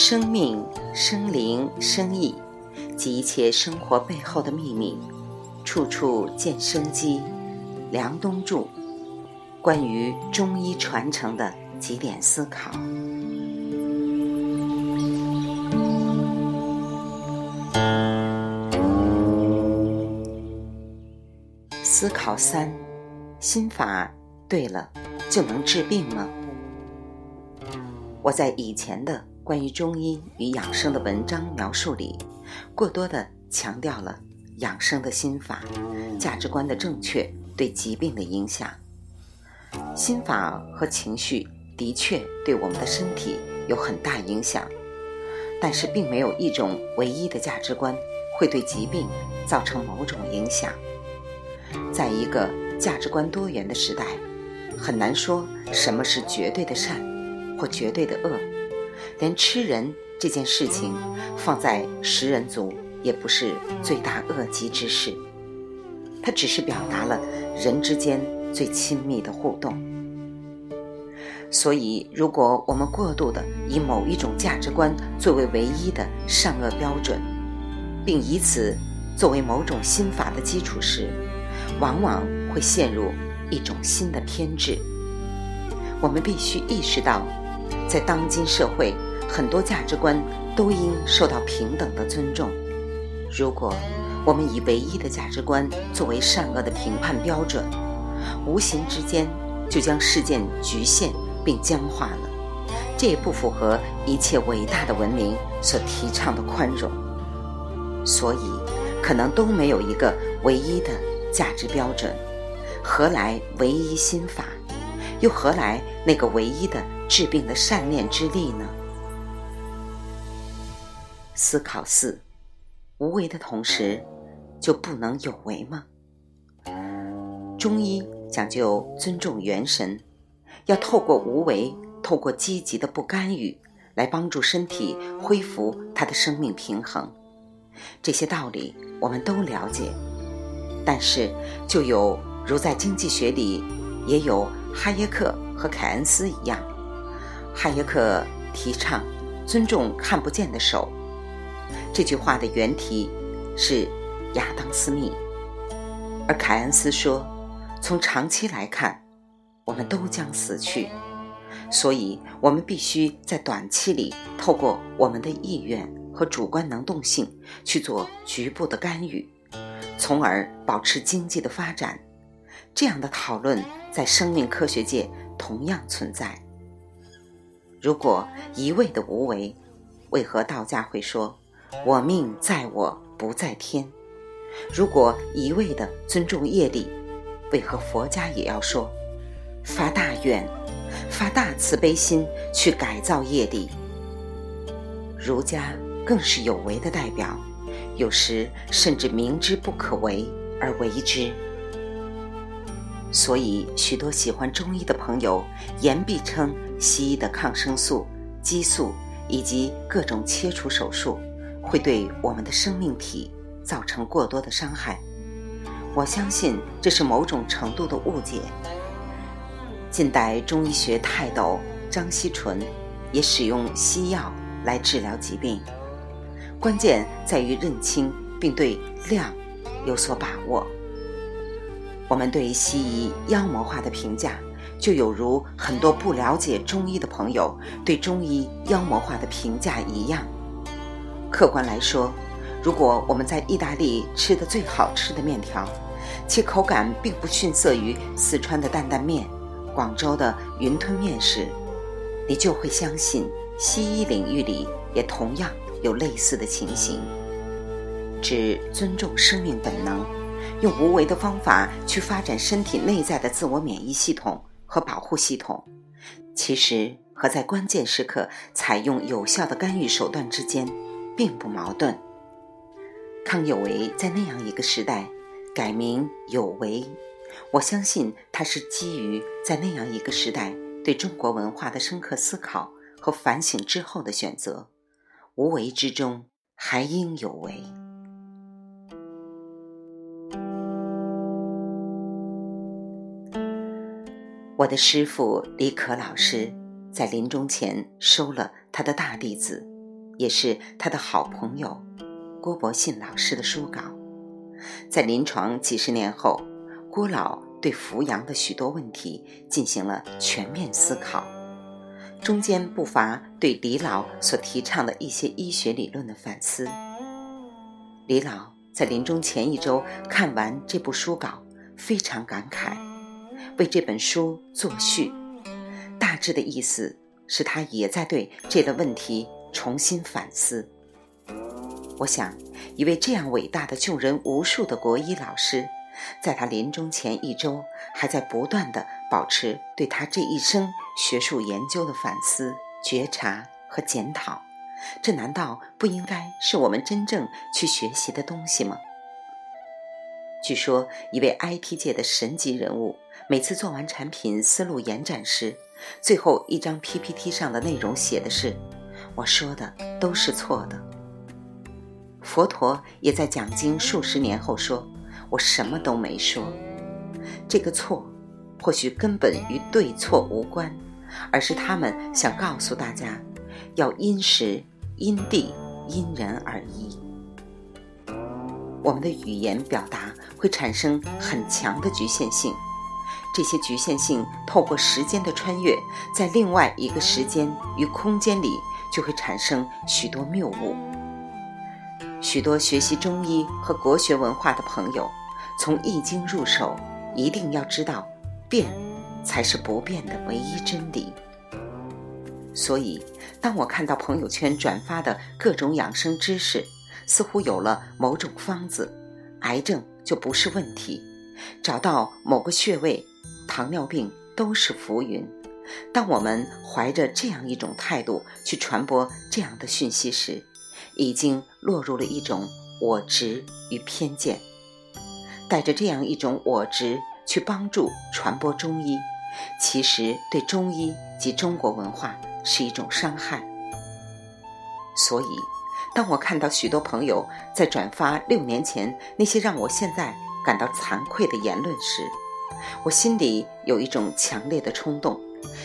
生命、生灵、生意及一切生活背后的秘密，处处见生机。梁冬柱关于中医传承的几点思考。思考三：心法对了，就能治病吗？我在以前的关于中医与养生的文章描述里，过多的强调了养生的心法、价值观的正确对疾病的影响。心法和情绪的确对我们的身体有很大影响，但是并没有一种唯一的价值观会对疾病造成某种影响。在一个价值观多元的时代，很难说什么是绝对的善或绝对的恶。连吃人这件事情，放在食人族也不是罪大恶极之事。它只是表达了人之间最亲密的互动。所以，如果我们过度的以某一种价值观作为唯一的善恶标准，并以此作为某种心法的基础时，往往会陷入一种新的偏执。我们必须意识到，在当今社会，很多价值观都应受到平等的尊重。如果我们以唯一的价值观作为善恶的评判标准，无形之间就将事件局限并僵化了。这也不符合一切伟大的文明所提倡的宽容。所以，可能都没有一个唯一的。价值标准，何来唯一心法？又何来那个唯一的治病的善念之力呢？思考四：无为的同时，就不能有为吗？中医讲究尊重元神，要透过无为，透过积极的不干预，来帮助身体恢复它的生命平衡。这些道理我们都了解。但是，就有如在经济学里，也有哈耶克和凯恩斯一样，哈耶克提倡尊重看不见的手。这句话的原题是亚当·斯密，而凯恩斯说，从长期来看，我们都将死去，所以我们必须在短期里透过我们的意愿和主观能动性去做局部的干预。从而保持经济的发展，这样的讨论在生命科学界同样存在。如果一味的无为，为何道家会说“我命在我不在天”？如果一味的尊重业力，为何佛家也要说“发大愿、发大慈悲心去改造业力”？儒家更是有为的代表。有时甚至明知不可为而为之，所以许多喜欢中医的朋友言必称西医的抗生素、激素以及各种切除手术会对我们的生命体造成过多的伤害。我相信这是某种程度的误解。近代中医学泰斗张锡纯也使用西药来治疗疾病。关键在于认清并对量有所把握。我们对西医妖魔化的评价，就有如很多不了解中医的朋友对中医妖魔化的评价一样。客观来说，如果我们在意大利吃的最好吃的面条，其口感并不逊色于四川的担担面、广州的云吞面时，你就会相信西医领域里也同样。有类似的情形，只尊重生命本能，用无为的方法去发展身体内在的自我免疫系统和保护系统，其实和在关键时刻采用有效的干预手段之间并不矛盾。康有为在那样一个时代改名有为，我相信他是基于在那样一个时代对中国文化的深刻思考和反省之后的选择。无为之中，还应有为。我的师父李可老师在临终前收了他的大弟子也是他的好朋友郭伯信老师的书稿。在临床几十年后，郭老对扶阳的许多问题进行了全面思考，中间不乏对李老所提倡的一些医学理论的反思。李老在临终前一周看完这部书稿，非常感慨，为这本书作序。大致的意思是他也在对这个问题重新反思。我想，一位这样伟大的救人无数的国医老师，在他临终前一周，还在不断的保持对他这一生学术研究的反思、觉察和检讨，这难道不应该是我们真正去学习的东西吗？据说，一位 IT 界的神级人物，每次做完产品思路延展时，最后一张 PPT 上的内容写的是：“我说的都是错的。”佛陀也在讲经数十年后说：“我什么都没说。”这个错，或许根本与对错无关，而是他们想告诉大家，要因时、因地、因人而异。我们的语言表达会产生很强的局限性。这些局限性透过时间的穿越，在另外一个时间与空间里，就会产生许多谬误。许多学习中医和国学文化的朋友，从《易经》入手，一定要知道，变才是不变的唯一真理。所以，当我看到朋友圈转发的各种养生知识，似乎有了某种方子，癌症就不是问题，找到某个穴位。糖尿病都是浮云。当我们怀着这样一种态度去传播这样的讯息时，已经落入了一种我执与偏见。带着这样一种我执去帮助传播中医，其实对中医及中国文化是一种伤害。所以，当我看到许多朋友在转发六年前那些让我现在感到惭愧的言论时，我心里有一种强烈的冲动，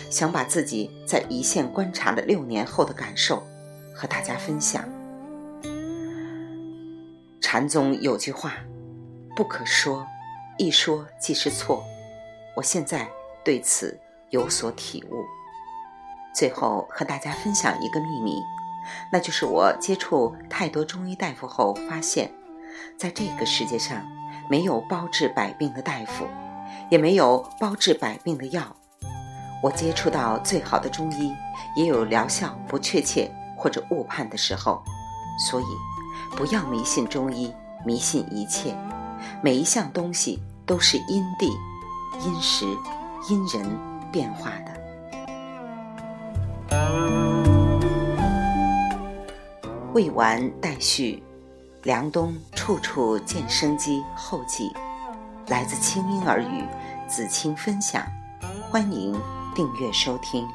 想把自己在一线观察了六年后的感受和大家分享。禅宗有句话：“不可说，一说即是错。”我现在对此有所体悟。最后和大家分享一个秘密，那就是我接触太多中医大夫后发现，在这个世界上没有包治百病的大夫。也没有包治百病的药，我接触到最好的中医，也有疗效不确切或者误判的时候，所以不要迷信中医，迷信一切，每一项东西都是因地、因时、因人变化的。未完待续，凉冬处处见生机。后记。来自清音耳语，子清分享，欢迎订阅收听。